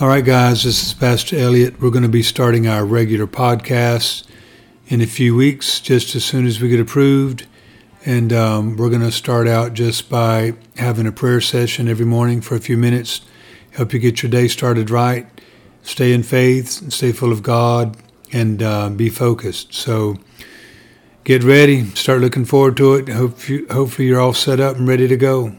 All right, guys, this is Pastor Elliot. We're going to be starting our regular podcast in a few weeks, just as soon as we get approved. And um, we're going to start out just by having a prayer session every morning for a few minutes, help you get your day started right, stay in faith, stay full of God, and uh, be focused. So get ready, start looking forward to it. Hope you, hopefully, you're all set up and ready to go.